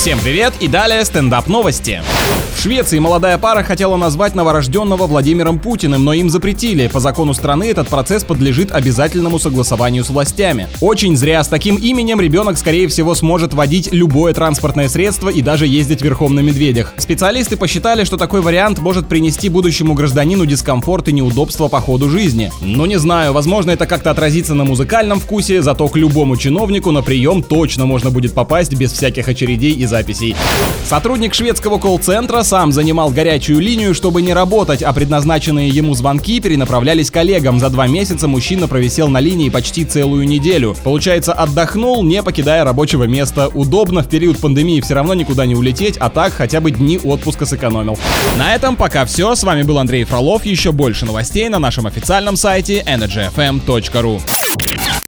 Всем привет и далее стендап новости. В Швеции молодая пара хотела назвать новорожденного Владимиром Путиным, но им запретили. По закону страны этот процесс подлежит обязательному согласованию с властями. Очень зря. С таким именем ребенок, скорее всего, сможет водить любое транспортное средство и даже ездить верхом на медведях. Специалисты посчитали, что такой вариант может принести будущему гражданину дискомфорт и неудобства по ходу жизни. Но не знаю, возможно это как-то отразится на музыкальном вкусе, зато к любому чиновнику на прием точно можно будет попасть без всяких очередей и записей. Сотрудник шведского колл-центра сам занимал горячую линию, чтобы не работать, а предназначенные ему звонки перенаправлялись коллегам. За два месяца мужчина провисел на линии почти целую неделю. Получается, отдохнул, не покидая рабочего места. Удобно, в период пандемии все равно никуда не улететь, а так хотя бы дни отпуска сэкономил. На этом пока все. С вами был Андрей Фролов. Еще больше новостей на нашем официальном сайте energyfm.ru.